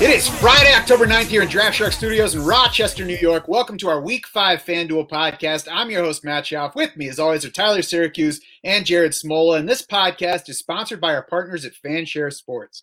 It is Friday, October 9th here in Draft Shark Studios in Rochester, New York. Welcome to our Week 5 FanDuel podcast. I'm your host, Matt Schauf. With me, as always, are Tyler Syracuse and Jared Smola. And this podcast is sponsored by our partners at Fanshare Sports.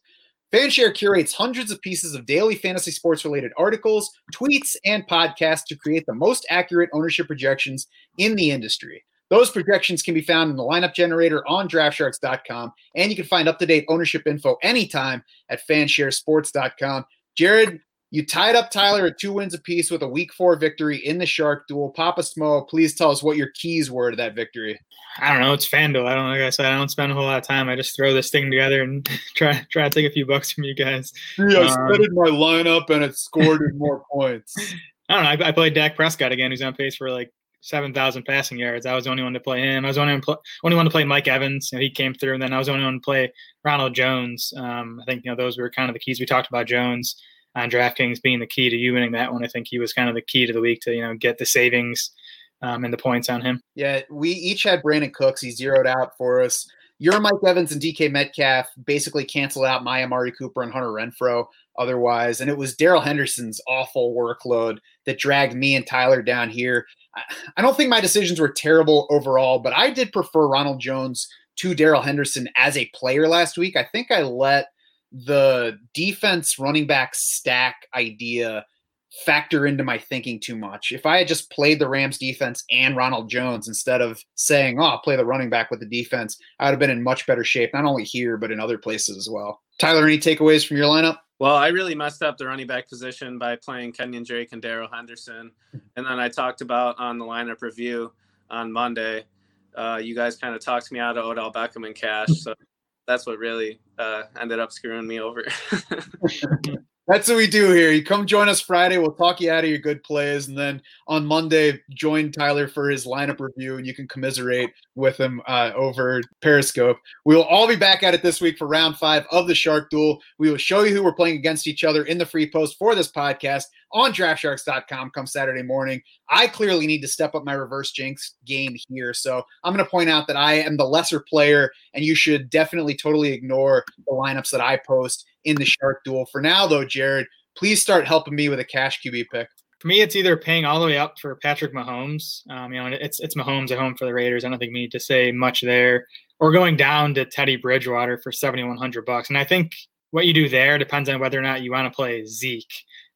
Fanshare curates hundreds of pieces of daily fantasy sports related articles, tweets, and podcasts to create the most accurate ownership projections in the industry. Those projections can be found in the lineup generator on draftsharks.com, and you can find up to date ownership info anytime at fansharesports.com. Jared, you tied up Tyler at two wins apiece with a week four victory in the Shark Duel. Papa Smo, please tell us what your keys were to that victory. I don't know. It's FanDuel. I don't like I said. I don't spend a whole lot of time. I just throw this thing together and try try to take a few bucks from you guys. Yeah, I Um, studied my lineup and it scored more points. I don't know. I, I played Dak Prescott again, who's on pace for like seven thousand passing yards. I was the only one to play him. I was the only one, pl- only one to play Mike Evans. Know, he came through, and then I was the only one to play Ronald Jones. Um, I think you know those were kind of the keys. We talked about Jones on DraftKings being the key to you winning that one. I think he was kind of the key to the week to you know get the savings um, and the points on him. Yeah, we each had Brandin Cooks. He zeroed out for us. Your Mike Evans and DK Metcalf basically canceled out my Amari Cooper and Hunter Renfrow otherwise. And it was Darrell Henderson's awful workload that dragged me and Tyler down here. I- I don't think my decisions were terrible overall, but I did prefer Ronald Jones to Darrell Henderson as a player last week. I think I let the defense running back stack idea factor into my thinking too much. If I had just played the Rams defense and Ronald Jones instead of saying, oh, I'll play the running back with the defense, I would have been in much better shape, not only here, but in other places as well. Tyler, any takeaways from your lineup? Well, I really messed up the running back position by playing Kenyon Drake and Darrell Henderson. And then I talked about on the lineup review on Monday. Uh, you guys kind of talked me out of Odell Beckham and cash. So that's what really uh, ended up screwing me over. That's what we do here. You come join us Friday. We'll talk you out of your good plays. And then on Monday, join Tyler for his lineup review and you can commiserate with him uh, over Periscope. We will all be back at it this week for round five of the Shark Duel. We will show you who we're playing against each other in the free post for this podcast on draftsharks.com come Saturday morning. I clearly need to step up my reverse jinx game here. So I'm going to point out that I am the lesser player and you should definitely totally ignore the lineups that I post in the Shark Duel. For now, though, Jared, please start helping me with a cash QB pick. For me, it's either paying all the way up for Patrick Mahomes. Um, you know, it's it's Mahomes at home for the Raiders. I don't think we need to say much there, or going down to Teddy Bridgewater for seventy one hundred bucks. And I think what you do there depends on whether or not you want to play Zeke.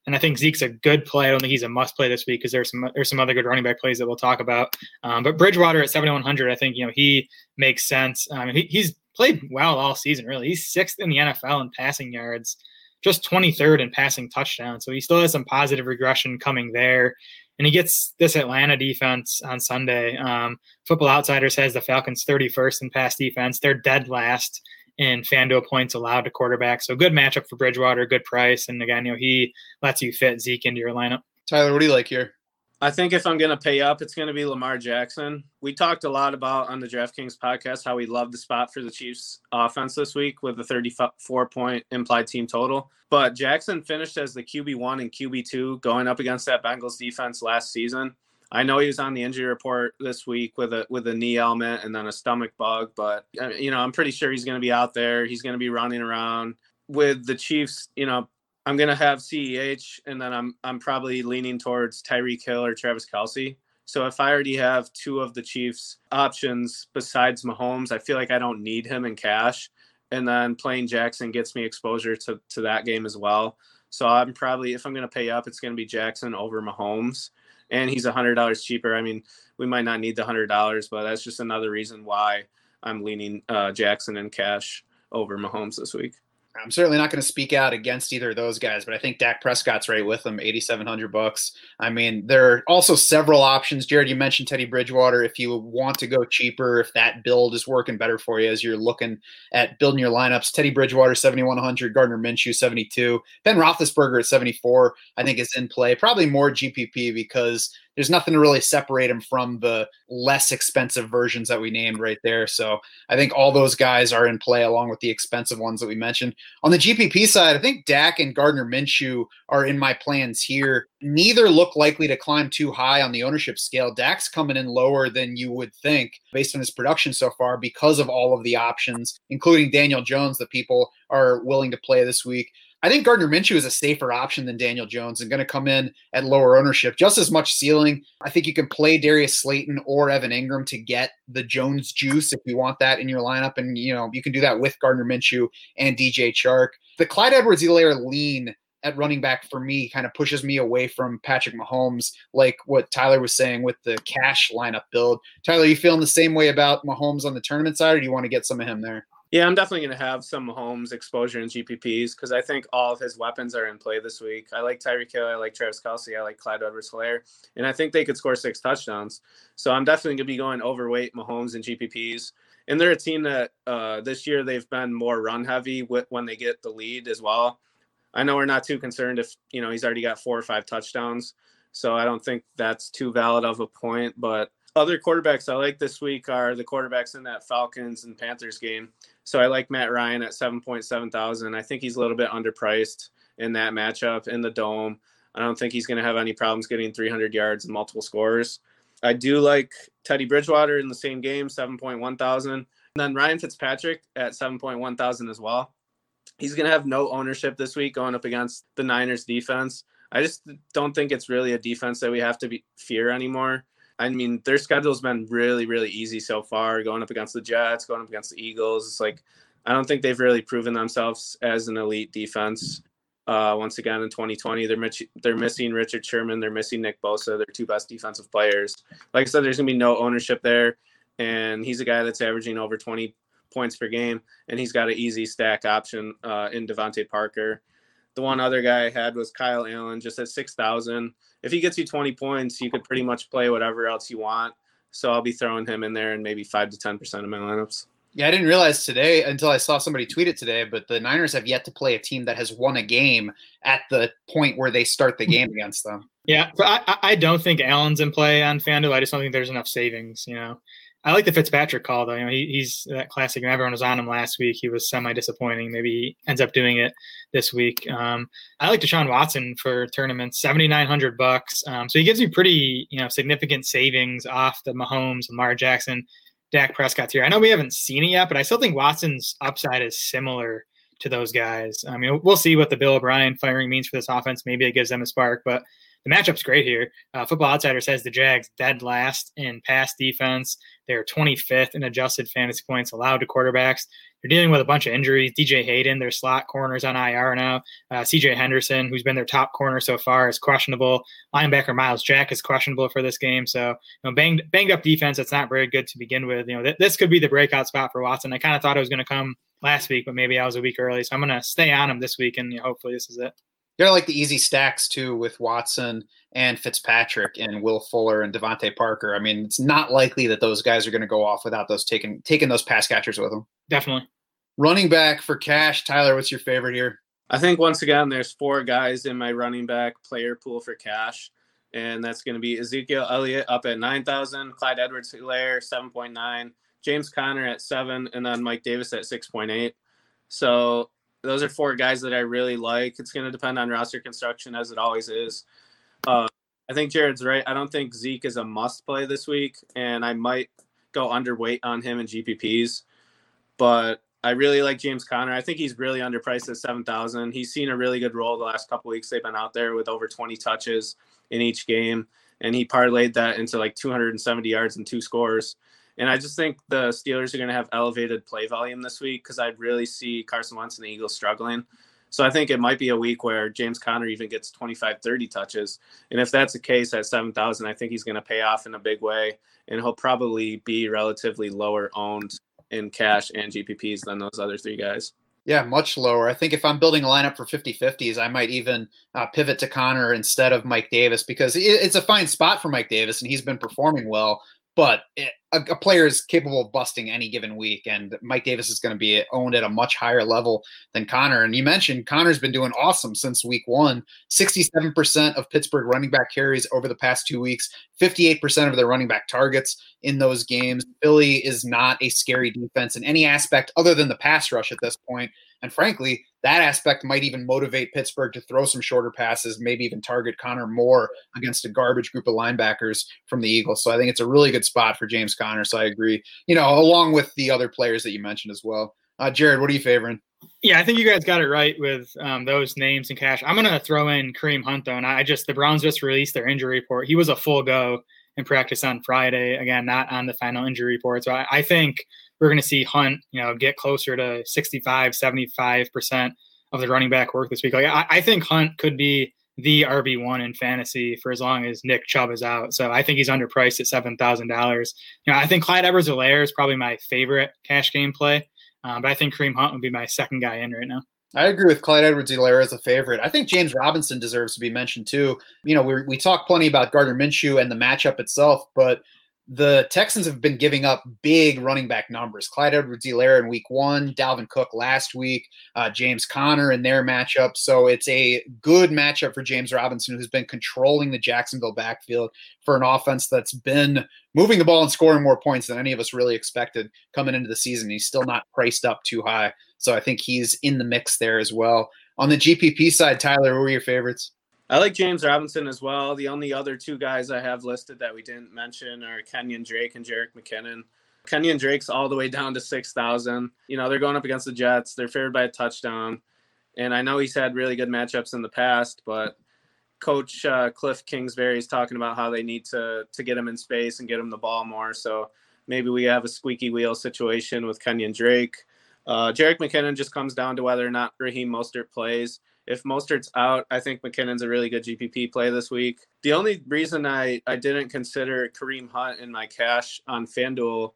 And I think Zeke's a good play. I don't think he's a must play this week because there's some there's some other good running back plays that we'll talk about. Um, but Bridgewater at 7100, I think you know he makes sense. Um, he, he's played well all season. Really, he's sixth in the NFL in passing yards, just 23rd in passing touchdowns. So he still has some positive regression coming there. And he gets this Atlanta defense on Sunday. Um, Football Outsiders has the Falcons 31st in pass defense. They're dead last in FanDuel points allowed to quarterback. So good matchup for Bridgewater, good price. And again, you know, he lets you fit Zeke into your lineup. Tyler, what do you like here? I think if I'm going to pay up, it's going to be Lamar Jackson. We talked a lot about on the DraftKings podcast how we love the spot for the Chiefs offense this week with the 34 point implied team total. But Jackson finished as the QB1 and QB2 going up against that Bengals defense last season. I know he was on the injury report this week with a with a knee element and then a stomach bug, but uh, you know I'm pretty sure he's going to be out there. He's going to be running around with the Chiefs. You know I'm gonna have CEH, and then I'm I'm probably leaning towards Tyreek Hill or Travis Kelce. So if I already have two of the Chiefs options besides Mahomes, I feel like I don't need him in cash. And then playing Jackson gets me exposure to to that game as well. So I'm probably if I'm gonna pay up, it's gonna be Jackson over Mahomes, and he's a hundred dollars cheaper. I mean, we might not need the hundred dollars, but that's just another reason why I'm leaning uh, Jackson and cash over Mahomes this week. I'm certainly not going to speak out against either of those guys, but I think Dak Prescott's right with them, 8,700 bucks. I mean, there are also several options. Jared, you mentioned Teddy Bridgewater. If you want to go cheaper, if that build is working better for you as you're looking at building your lineups, Teddy Bridgewater 7,100, Gardner Minshew 72, Ben Roethlisberger at 74, I think is in play. Probably more GPP because there's nothing to really separate him from the less expensive versions that we named right there. So I think all those guys are in play along with the expensive ones that we mentioned. On the GPP side, I think Dak and Gardner Minshew are in my plans here. Neither look likely to climb too high on the ownership scale. Dak's coming in lower than you would think based on his production so far because of all of the options, including Daniel Jones, that people are willing to play this week. I think Gardner Minshew is a safer option than Daniel Jones and going to come in at lower ownership, just as much ceiling. I think you can play Darius Slayton or Evan Engram to get the Jones juice if you want that in your lineup. And, you know, you can do that with Gardner Minshew and DJ Chark. The Clyde Edwards Helaire lean at running back for me kind of pushes me away from Patrick Mahomes, like what Tyler was saying with the cash lineup build. Tyler, you feeling the same way about Mahomes on the tournament side, or do you want to get some of him there? Yeah, I'm definitely going to have some Mahomes exposure in GPPs because I think all of his weapons are in play this week. I like Tyreek Hill, I like Travis Kelce. I like Clyde Edwards-Helaire, and I think they could score six touchdowns. So I'm definitely going to be going overweight Mahomes in GPPs. And they're a team that uh, this year they've been more run heavy with, when they get the lead as well. I know we're not too concerned if you know he's already got four or five touchdowns, so I don't think that's too valid of a point. But other quarterbacks I like this week are the quarterbacks in that Falcons and Panthers game. So I like Matt Ryan at 7.7 thousand. I think he's a little bit underpriced in that matchup in the dome. I don't think he's going to have any problems getting 300 yards and multiple scores. I do like Teddy Bridgewater in the same game, 7.1 thousand. And then Ryan Fitzpatrick at 7.1 thousand as well. He's going to have no ownership this week going up against the Niners defense. I just don't think it's really a defense that we have to be, fear anymore. I mean, their schedule's been really, really easy so far, going up against the Jets, going up against the Eagles. It's like I don't think they've really proven themselves as an elite defense. Uh, once again in 2020, they're they're missing Richard Sherman, they're missing Nick Bosa, their two best defensive players. Like I said, there's gonna be no ownership there, and he's a guy that's averaging over 20 points per game, and he's got an easy stack option uh, in DeVante Parker. The one other guy I had was Kyle Allen, just at 6,000 if he gets you 20 points, you could pretty much play whatever else you want. So I'll be throwing him in there in maybe five to 10% of my lineups. Yeah, I didn't realize today until I saw somebody tweet it today, but the Niners have yet to play a team that has won a game at the point where they start the game against them. Yeah, I, I don't think Allen's in play on FanDuel. I just don't think there's enough savings. You know, I like the Fitzpatrick call though. You know, he, he's that classic. And everyone was on him last week. He was semi disappointing. Maybe he ends up doing it this week. Um, I like Deshaun Watson for tournaments, seventy nine hundred bucks. Um, so he gives you pretty you know significant savings off the Mahomes, Lamar Jackson, Dak Prescott here. I know we haven't seen it yet, but I still think Watson's upside is similar to those guys. I mean, we'll see what the Bill O'Brien firing means for this offense. Maybe it gives them a spark, but the matchup's great here. Uh, Football Outsider says the Jags dead last in pass defense. They're 25th in adjusted fantasy points allowed to quarterbacks. They're dealing with a bunch of injuries. DJ Hayden, their slot corners on IR now. Uh, CJ Henderson, who's been their top corner so far, is questionable. Linebacker Myles Jack is questionable for this game. So, you know, banged, banged up defense. That's not very good to begin with. You know, th- this could be the breakout spot for Watson. I kind of thought it was going to come last week, but maybe I was a week early. So I'm going to stay on him this week, and you know, hopefully this is it. They're like the easy stacks too with Watson and Fitzpatrick and Will Fuller and DeVante Parker. I mean, it's not likely that those guys are going to go off without those taking taking those pass catchers with them. Definitely. Running back for cash, Tyler. What's your favorite here? I think once again, there's four guys in my running back player pool for cash, and that's going to be Ezekiel Elliott up at nine thousand, Clyde Edwards-Helaire seven point nine, James Conner at seven, and then Mike Davis at six point eight. So those are four guys that I really like. It's going to depend on roster construction, as it always is. Uh, I think Jared's right. I don't think Zeke is a must play this week, and I might go underweight on him in GPPs. But I really like James Conner. I think he's really underpriced at seven thousand. He's seen a really good role the last couple weeks. They've been out there with over twenty touches in each game, and he parlayed that into like 270 yards and two scores. And I just think the Steelers are going to have elevated play volume this week because I really see Carson Wentz and the Eagles struggling. So I think it might be a week where James Conner even gets 25, 30 touches. And if that's the case at 7,000, I think he's going to pay off in a big way. And he'll probably be relatively lower owned in cash and GPPs than those other three guys. Yeah, much lower. I think if I'm building a lineup for 50 50s, I might even uh, pivot to Conner instead of Mike Davis because it's a fine spot for Mike Davis and he's been performing well. But it, a, a player is capable of busting any given week, and Mike Davis is going to be owned at a much higher level than Conner. And you mentioned Conner's been doing awesome since week one. 67% of Pittsburgh running back carries over the past two weeks, 58% of their running back targets in those games. Philly is not a scary defense in any aspect other than the pass rush at this point. And frankly, that aspect might even motivate Pittsburgh to throw some shorter passes, maybe even target Conner more against a garbage group of linebackers from the Eagles. So I think it's a really good spot for James Conner. So I agree, you know, along with the other players that you mentioned as well. Uh, Jared, what are you favoring? Yeah, I think you guys got it right with um, those names and cash. I'm going to throw in Kareem Hunt, though. And I just, the Browns just released their injury report. He was a full go in practice on Friday. Again, not on the final injury report. So I, I think we're going to see Hunt, you know, get closer to 65, 75% of the running back work this week. Like, I, I think Hunt could be the RB1 in fantasy for as long as Nick Chubb is out. So I think he's underpriced at $7,000. You know, I think Clyde Edwards Helaire is probably my favorite cash game play. Um, but I think Kareem Hunt would be my second guy in right now. I agree with Clyde Edwards Helaire as a favorite. I think James Robinson deserves to be mentioned too. You know, we we talk plenty about Gardner Minshew and the matchup itself, but the Texans have been giving up big running back numbers. Clyde Edwards Helaire in week one, Dalvin Cook last week, uh, James Conner in their matchup. So it's a good matchup for James Robinson, who's been controlling the Jacksonville backfield for an offense that's been moving the ball and scoring more points than any of us really expected coming into the season. He's still not priced up too high. So I think he's in the mix there as well. On the GPP side, Tyler, who are your favorites? I like James Robinson as well. The only other two guys I have listed that we didn't mention are Kenyon Drake and Jerick McKinnon. Kenyon Drake's all the way down to 6,000. You know, they're going up against the Jets. They're favored by a touchdown. And I know he's had really good matchups in the past, but Coach uh, Cliff Kingsbury is talking about how they need to to get him in space and get him the ball more. So maybe we have a squeaky wheel situation with Kenyon Drake. Uh, Jerick McKinnon just comes down to whether or not Raheem Mostert plays if Mostert's out, I think McKinnon's a really good GPP play this week. The only reason I, I didn't consider Kareem Hunt in my cash on FanDuel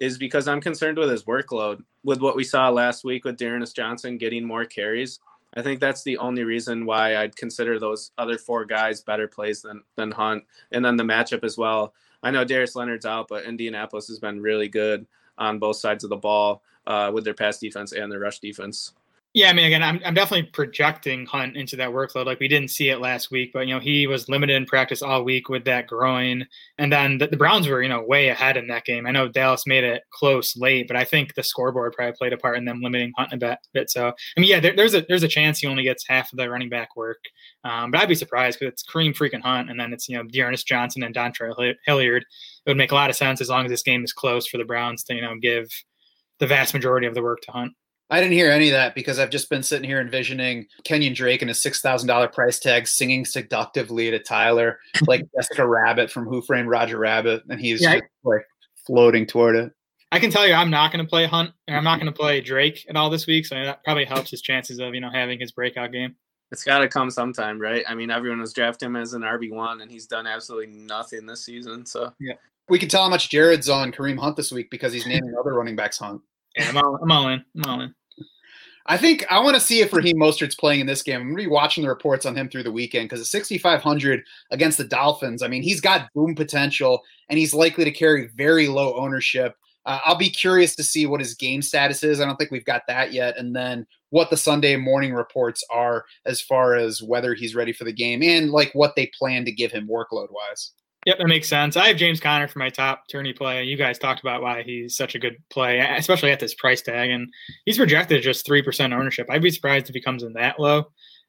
is because I'm concerned with his workload. With what we saw last week with D'Ernest Johnson getting more carries, I think that's the only reason why I'd consider those other four guys better plays than than Hunt. And then the matchup as well. I know Darius Leonard's out, but Indianapolis has been really good on both sides of the ball uh, with their pass defense and their rush defense. Yeah, I mean, again, I'm, I'm definitely projecting Hunt into that workload. Like we didn't see it last week, but you know he was limited in practice all week with that groin, and then the, the, Browns were you know way ahead in that game. I know Dallas made it close late, but I think the scoreboard probably played a part in them limiting Hunt a bit. So I mean, yeah, there, there's a there's a chance he only gets half of the running back work, um, but I'd be surprised because it's Kareem freaking Hunt, and then it's you know D'Ernest Johnson and Dontrell Hilliard. It would make a lot of sense as long as this game is close for the Browns to you know give the vast majority of the work to Hunt. I didn't hear any of that because I've just been sitting here envisioning Kenyon Drake and a six thousand dollar price tag singing seductively to Tyler, like Jessica Rabbit from Who Framed Roger Rabbit, and he's yeah, just, like floating toward it. I can tell you, I'm not going to play Hunt, and I'm not going to play Drake at all this week, so that probably helps his chances of you know having his breakout game. It's got to come sometime, right? I mean, everyone was drafting him as an RB one, and he's done absolutely nothing this season. So yeah, we can tell how much Jared's on Kareem Hunt this week because he's naming other running backs Hunt. Yeah, I'm all, I'm all in. I'm all in. I think I want to see if Raheem Mostert's playing in this game. I'm going to be watching the reports on him through the weekend because at 6,500 against the Dolphins, I mean, he's got boom potential and he's likely to carry very low ownership. Uh, I'll be curious to see what his game status is. I don't think we've got that yet. And then what the Sunday morning reports are as far as whether he's ready for the game and like what they plan to give him workload wise. Yep, that makes sense. I have James Conner for my top tourney play. You guys talked about why he's such a good play, especially at this price tag, and he's projected just three percent ownership. I'd be surprised if he comes in that low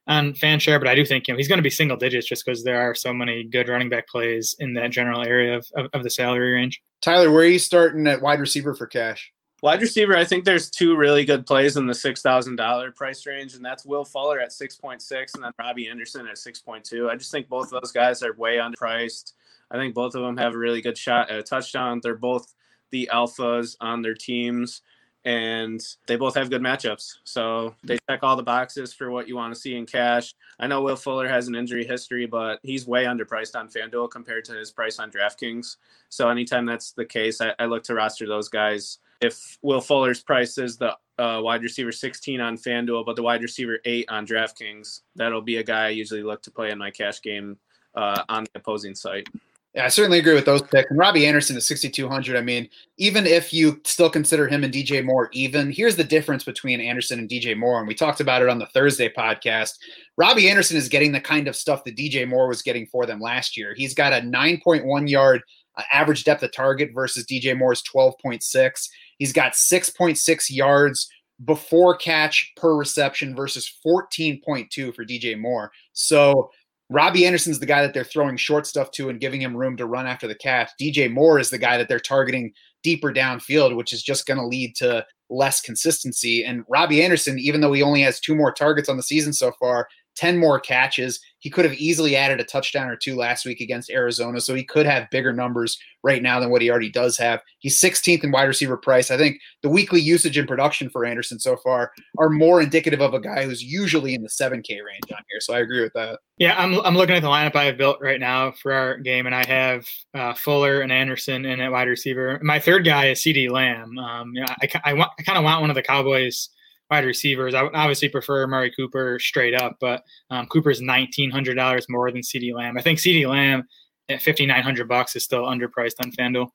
on Fanshare, but I do think you know he's going to be single digits just because there are so many good running back plays in that general area of, of, of the salary range. Tyler, where are you starting at wide receiver for cash? Wide receiver, I think there's two really good plays in the six thousand dollar price range, and that's Will Fuller at six point six, and then Robbie Anderson at six point two. I just think both of those guys are way underpriced. I think both of them have a really good shot at a touchdown. They're both the alphas on their teams and they both have good matchups. So they check all the boxes for what you want to see in cash. I know Will Fuller has an injury history, but he's way underpriced on FanDuel compared to his price on DraftKings. So anytime that's the case, I, I look to roster those guys. If Will Fuller's price is the uh, wide receiver 16 on FanDuel, but the wide receiver 8 on DraftKings, that'll be a guy I usually look to play in my cash game uh, on the opposing site. Yeah, I certainly agree with those picks. And Robbie Anderson is 6,200. I mean, even if you still consider him and DJ Moore even, here's the difference between Anderson and DJ Moore. And we talked about it on the Thursday podcast. Robbie Anderson is getting the kind of stuff that DJ Moore was getting for them last year. He's got a 9.1 yard uh, average depth of target versus DJ Moore's 12.6. He's got 6.6 yards before catch per reception versus 14.2 for DJ Moore. So Robbie Anderson's the guy that they're throwing short stuff to and giving him room to run after the catch. DJ Moore is the guy that they're targeting deeper downfield, which is just going to lead to less consistency. And Robbie Anderson, even though he only has two more targets on the season so far, 10 more catches. He could have easily added a touchdown or two last week against Arizona, so he could have bigger numbers right now than what he already does have. He's 16th in wide receiver price. I think the weekly usage and production for Anderson so far are more indicative of a guy who's usually in the 7K range on here. So I agree with that. Yeah, I'm, I'm looking at the lineup I have built right now for our game, and I have uh, Fuller and Anderson in at wide receiver. My third guy is CeeDee Lamb. Um, you know, I, I, I kind of want one of the Cowboys – wide receivers. I would obviously prefer Amari Cooper straight up, but um, Cooper's nineteen hundred dollars more than CeeDee Lamb. I think CeeDee Lamb at fifty nine hundred bucks is still underpriced on FanDuel.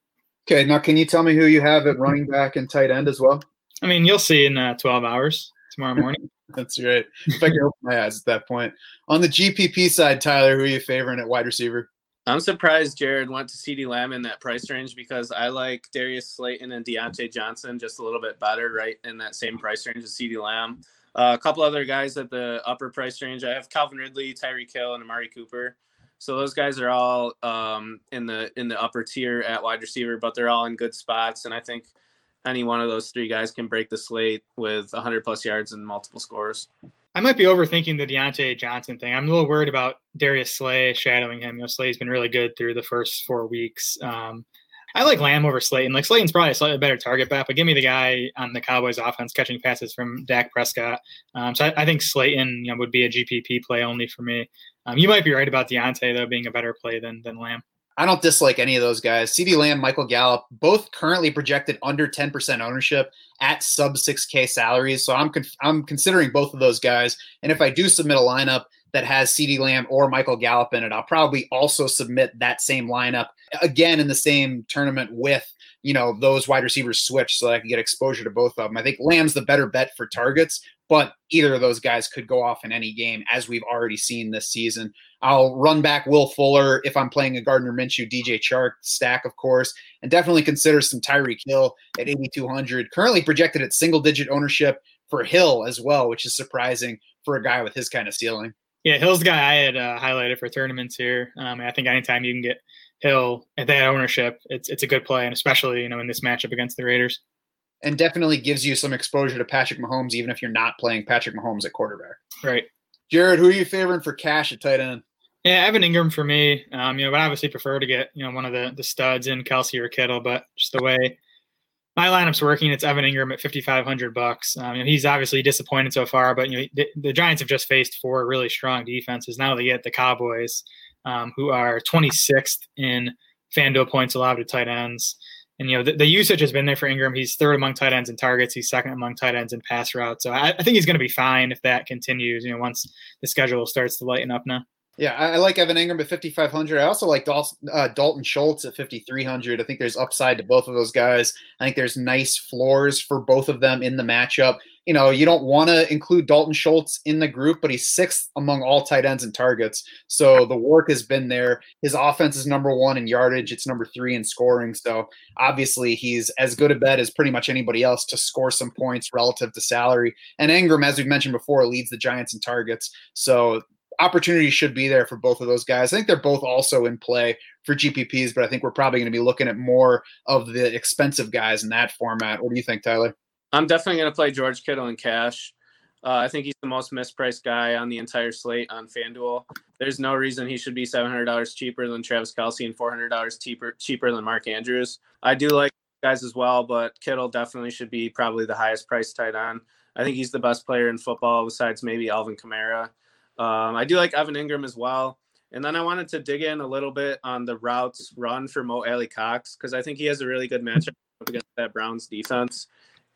Okay, now can you tell me who you have at running back and tight end as well? I mean, you'll see in uh, twelve hours tomorrow morning. That's right. If I can open my eyes at that point. On the GPP side, Tyler, who are you favoring at wide receiver? I'm surprised Jared went to CeeDee Lamb in that price range because I like Darius Slayton and Diontae Johnson just a little bit better, right in that same price range as CeeDee Lamb. Uh, a couple other guys at the upper price range. I have Calvin Ridley, Tyreek Hill, and Amari Cooper. So those guys are all um, in the in the upper tier at wide receiver, but they're all in good spots. And I think any one of those three guys can break the slate with 100 plus yards and multiple scores. I might be overthinking the Diontae Johnson thing. I'm a little worried about Darius Slay shadowing him. You know, Slay's been really good through the first four weeks. Um, I like Lamb over Slayton. Like Slayton's probably a slightly better target bet, but give me the guy on the Cowboys offense catching passes from Dak Prescott. Um, so I, I, think Slayton you know, would be a GPP play only for me. Um, you might be right about Diontae though being a better play than than Lamb. I don't dislike any of those guys. CeeDee Lamb, Michael Gallup, both currently projected under 10% ownership at sub 6K salaries. So I'm con- I'm considering both of those guys. And if I do submit a lineup that has CeeDee Lamb or Michael Gallup in it, I'll probably also submit that same lineup again in the same tournament with you know those wide receivers switch so that I can get exposure to both of them. I think Lamb's the better bet for targets, but either of those guys could go off in any game as we've already seen this season. I'll run back Will Fuller if I'm playing a Gardner Minshew, DJ Chark stack, of course, and definitely consider some Tyreek Hill at 8,200. Currently projected at single digit ownership for Hill as well, which is surprising for a guy with his kind of ceiling. Yeah, Hill's the guy I had uh, highlighted for tournaments here. Um, I think anytime you can get Hill at that ownership, it's it's a good play, and especially you know in this matchup against the Raiders. And definitely gives you some exposure to Patrick Mahomes, even if you're not playing Patrick Mahomes at quarterback. Right. Jared, who are you favoring for cash at tight end? Yeah, Evan Engram for me. Um, you know, but I obviously prefer to get you know one of the the studs in Kelce or Kittle, but just the way my lineup's working, it's Evan Engram at fifty five hundred bucks. Um, you know, he's obviously disappointed so far, but you know the, the, Giants have just faced four really strong defenses. Now they get the Cowboys, um, who are twenty sixth in FanDuel points allowed to tight ends. And you know the, the, usage has been there for Engram. He's third among tight ends in targets. He's second among tight ends in pass routes. So I, I think he's going to be fine if that continues. You know, once the schedule starts to lighten up now. Yeah, I, like Evan Engram at 5,500. I also like Dalton, uh, Dalton Schultz at 5,300. I think there's upside to both of those guys. I think there's nice floors for both of them in the matchup. You know, you don't want to include Dalton Schultz in the group, but he's sixth among all tight ends and targets. So the work has been there. His offense is number one in yardage, it's number three in scoring. So obviously, he's as good a bet as pretty much anybody else to score some points relative to salary. And Engram, as we've mentioned before, leads the Giants in targets. So opportunity should be there for both of those guys. I think they're both also in play for GPPs, but I think we're probably going to be looking at more of the expensive guys in that format. What do you think, Tyler? I'm definitely going to play George Kittle in cash. Uh, I think he's the most mispriced guy on the entire slate on FanDuel. There's no reason he should be $700 cheaper than Travis Kelce and $400 cheaper cheaper than Mark Andrews. I do like guys as well, but Kittle definitely should be probably the highest priced tight end. I think he's the best player in football besides maybe Alvin Kamara. Um, I do like Evan Engram as well. And then I wanted to dig in a little bit on the routes run for Mo Alie-Cox because I think he has a really good matchup against that Browns defense.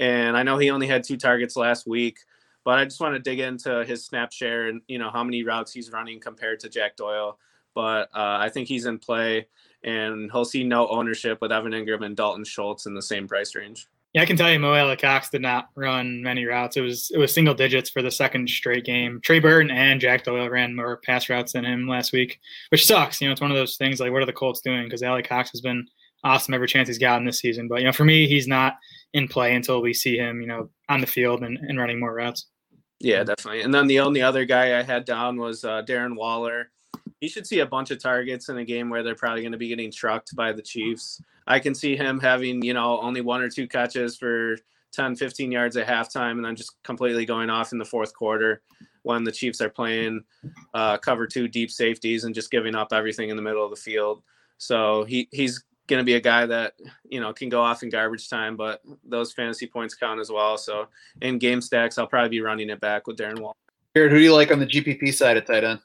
And I know he only had two targets last week, but I just want to dig into his snap share and you know how many routes he's running compared to Jack Doyle. But uh, I think he's in play. and he'll see no ownership with Evan Engram and Dalton Schultz in the same price range. Yeah, I can tell you, Mo Cox did not run many routes. It was it was single digits for the second straight game. Trey Burton and Jack Doyle ran more pass routes than him last week, which sucks. You know, it's one of those things like, what are the Colts doing? Because Alie-Cox has been awesome every chance he's gotten this season. But you know, for me, he's not in play until we see him, you know, on the field and, and running more routes. Yeah, definitely. And then the only other guy I had down was uh, Darren Waller. He should see a bunch of targets in a game where they're probably going to be getting trucked by the Chiefs. I can see him having, you know, only one or two catches for 10, 15 yards at halftime and then just completely going off in the fourth quarter when the Chiefs are playing uh, cover two deep safeties and just giving up everything in the middle of the field. So he, he's going to be a guy that, you know, can go off in garbage time, but those fantasy points count as well. So in game stacks, I'll probably be running it back with Darren Wall. Jared, who do you like on the GPP side at tight end?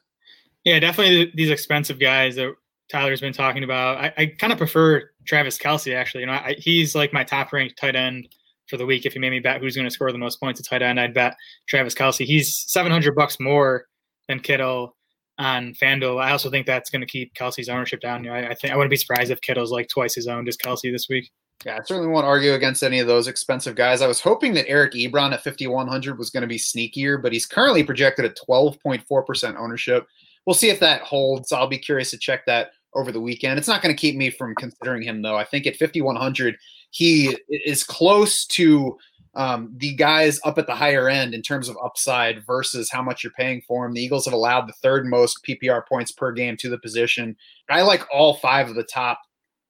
Yeah, definitely these expensive guys that Tyler's been talking about. I, I kind of prefer Travis Kelce actually. You know, I, he's like my top ranked tight end for the week. If you made me bet who's going to score the most points at tight end, I'd bet Travis Kelce. He's 700 bucks more than Kittle on FanDuel. I also think that's going to keep Kelce's ownership down. You know, I, I, think I wouldn't be surprised if Kittle's like twice his own as Kelce this week. Yeah, I certainly won't argue against any of those expensive guys. I was hoping that Eric Ebron at 5,100 was going to be sneakier, but he's currently projected at 12.4% ownership. We'll see if that holds. I'll be curious to check that over the weekend. It's not going to keep me from considering him, though. I think at 5,100, he is close to um, the guys up at the higher end in terms of upside versus how much you're paying for him. The Eagles have allowed the third most PPR points per game to the position. I like all five of the top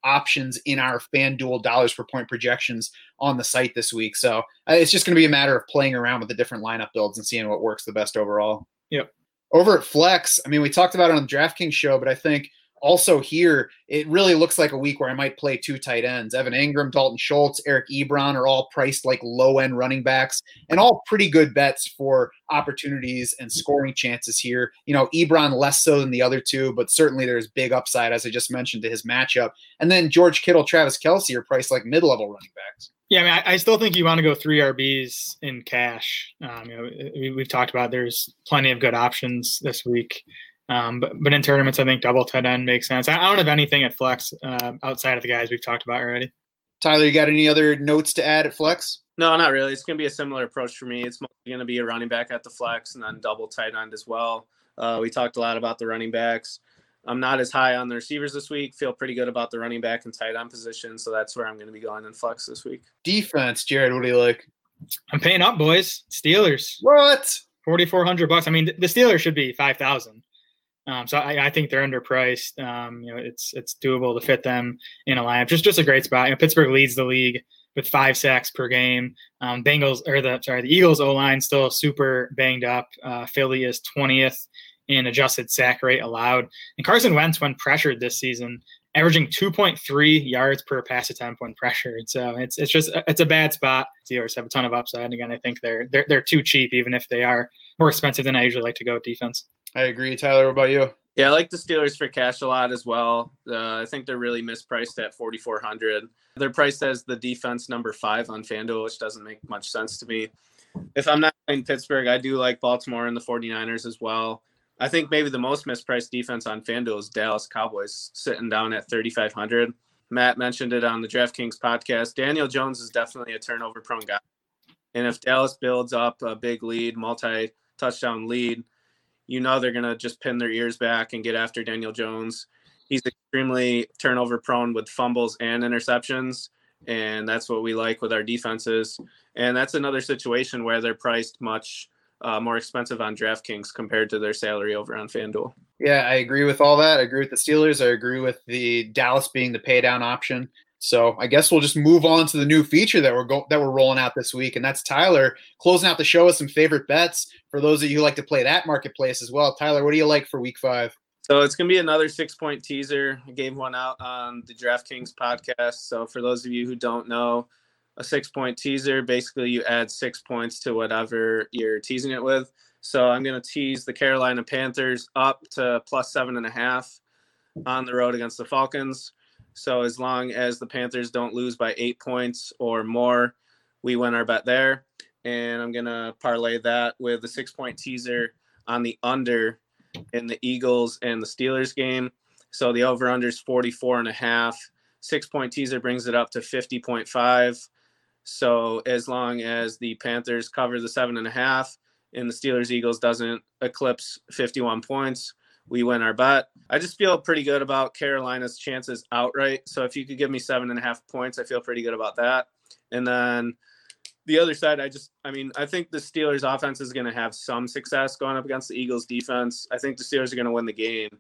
options in our FanDuel dollars per point projections on the site this week. So uh, it's just going to be a matter of playing around with the different lineup builds and seeing what works the best overall. Yep. Over at Flex, I mean, we talked about it on the DraftKings show, but I think also here, it really looks like a week where I might play two tight ends. Evan Engram, Dalton Schultz, Eric Ebron are all priced like low end running backs and all pretty good bets for opportunities and scoring chances here. You know, Ebron less so than the other two, but certainly there's big upside, as I just mentioned, to his matchup. And then George Kittle, Travis Kelce are priced like mid level running backs. Yeah, I mean, I, I, still think you want to go three RBs in cash. Um, you know, we, we've talked about there's plenty of good options this week. Um, but, but in tournaments, I think double tight end makes sense. I, I don't have anything at flex uh, outside of the guys we've talked about already. Tyler, you got any other notes to add at flex? No, not really. It's going to be a similar approach for me. It's mostly going to be a running back at the flex and then double tight end as well. Uh, we talked a lot about the running backs. I'm not as high on the receivers this week. Feel pretty good about the running back and tight end position, so that's where I'm going to be going in flex this week. Defense, Jared, what do you like? I'm paying up, boys. Steelers. What? Forty four hundred bucks. I mean, the Steelers should be five thousand. Um, so I, I, think they're underpriced. Um, you know, it's it's doable to fit them in a lineup. Just just a great spot. You know, Pittsburgh leads the league with five sacks per game. Um, Bengals or the sorry, the Eagles O line still super banged up. Uh, Philly is twentieth in adjusted sack rate allowed, and Carson Wentz, when pressured this season, averaging 2.3 yards per pass attempt when pressured. So it's it's just it's a bad spot. Steelers have a ton of upside. And again, I think they're they're they're too cheap, even if they are more expensive than I usually like to go with defense. I agree. Tyler, what about you? Yeah, I like the Steelers for cash a lot as well. Uh, I think they're really mispriced at 4,400. They're priced as the defense number five on FanDuel, which doesn't make much sense to me. If I'm not playing Pittsburgh, I do like Baltimore and the 49ers as well. I think maybe the most mispriced defense on FanDuel is Dallas Cowboys, sitting down at 3,500. Matt mentioned it on the DraftKings podcast. Daniel Jones is definitely a turnover prone guy. And if Dallas builds up a big lead, multi touchdown lead, you know they're going to just pin their ears back and get after Daniel Jones. He's extremely turnover prone with fumbles and interceptions. And that's what we like with our defenses. And that's another situation where they're priced much uh, more expensive on DraftKings compared to their salary over on FanDuel. Yeah, I agree with all that. I agree with the Steelers. I agree with the Dallas being the pay down option. So I guess we'll just move on to the new feature that we're go- that we're rolling out this week, and that's Tyler closing out the show with some favorite bets for those of you who like to play that marketplace as well. Tyler, what do you like for Week Five? So it's gonna be another six point teaser. I gave one out on the DraftKings podcast. So for those of you who don't know, a six point teaser basically you add six points to whatever you're teasing it with. So I'm gonna tease the Carolina Panthers up to plus seven and a half on the road against the Falcons. So as long as the Panthers don't lose by eight points or more, we win our bet there. And I'm gonna parlay that with the six point teaser on the under in the Eagles and the Steelers game. So the over under is 44 and a half. Six point teaser brings it up to 50.5. So as long as the Panthers cover the seven and a half and the Steelers Eagles doesn't eclipse 51 points, we win our bet. I just feel pretty good about Carolina's chances outright. So if you could give me seven and a half points, I feel pretty good about that. And then the other side, I just, I mean, I think the Steelers offense is going to have some success going up against the Eagles defense. I think the Steelers are going to win the game,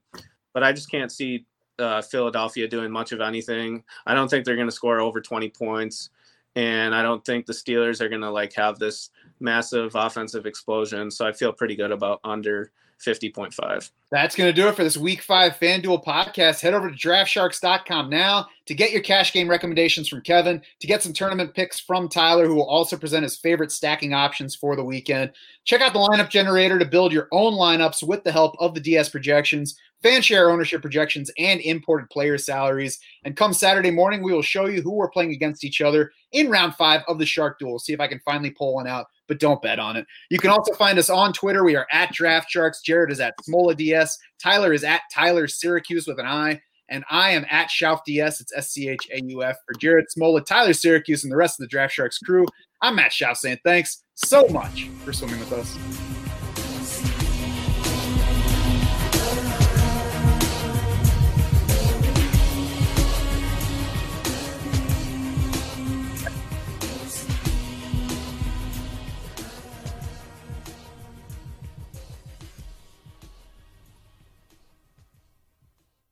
but I just can't see uh, Philadelphia doing much of anything. I don't think they're going to score over 20 points. And I don't think the Steelers are going to like have this massive offensive explosion. So I feel pretty good about under 50.5. That's going to do it for this week five FanDuel podcast. Head over to draftsharks.com now to get your cash game recommendations from Kevin, to get some tournament picks from Tyler, who will also present his favorite stacking options for the weekend. Check out the lineup generator to build your own lineups with the help of the DS projections, Fanshare ownership projections, and imported player salaries. And come Saturday morning, we will show you who we're playing against each other in round five of the Shark Duel. See if I can finally pull one out but don't bet on it. You can also find us on Twitter. We are at Draft Sharks. Jared is at Smola DS. Tyler is at Tyler Syracuse with an I. And I am at Schauf DS. It's S C H A U F for Jared Smola, Tyler Syracuse, and the rest of the Draft Sharks crew. I'm Matt Schauf saying thanks so much for swimming with us.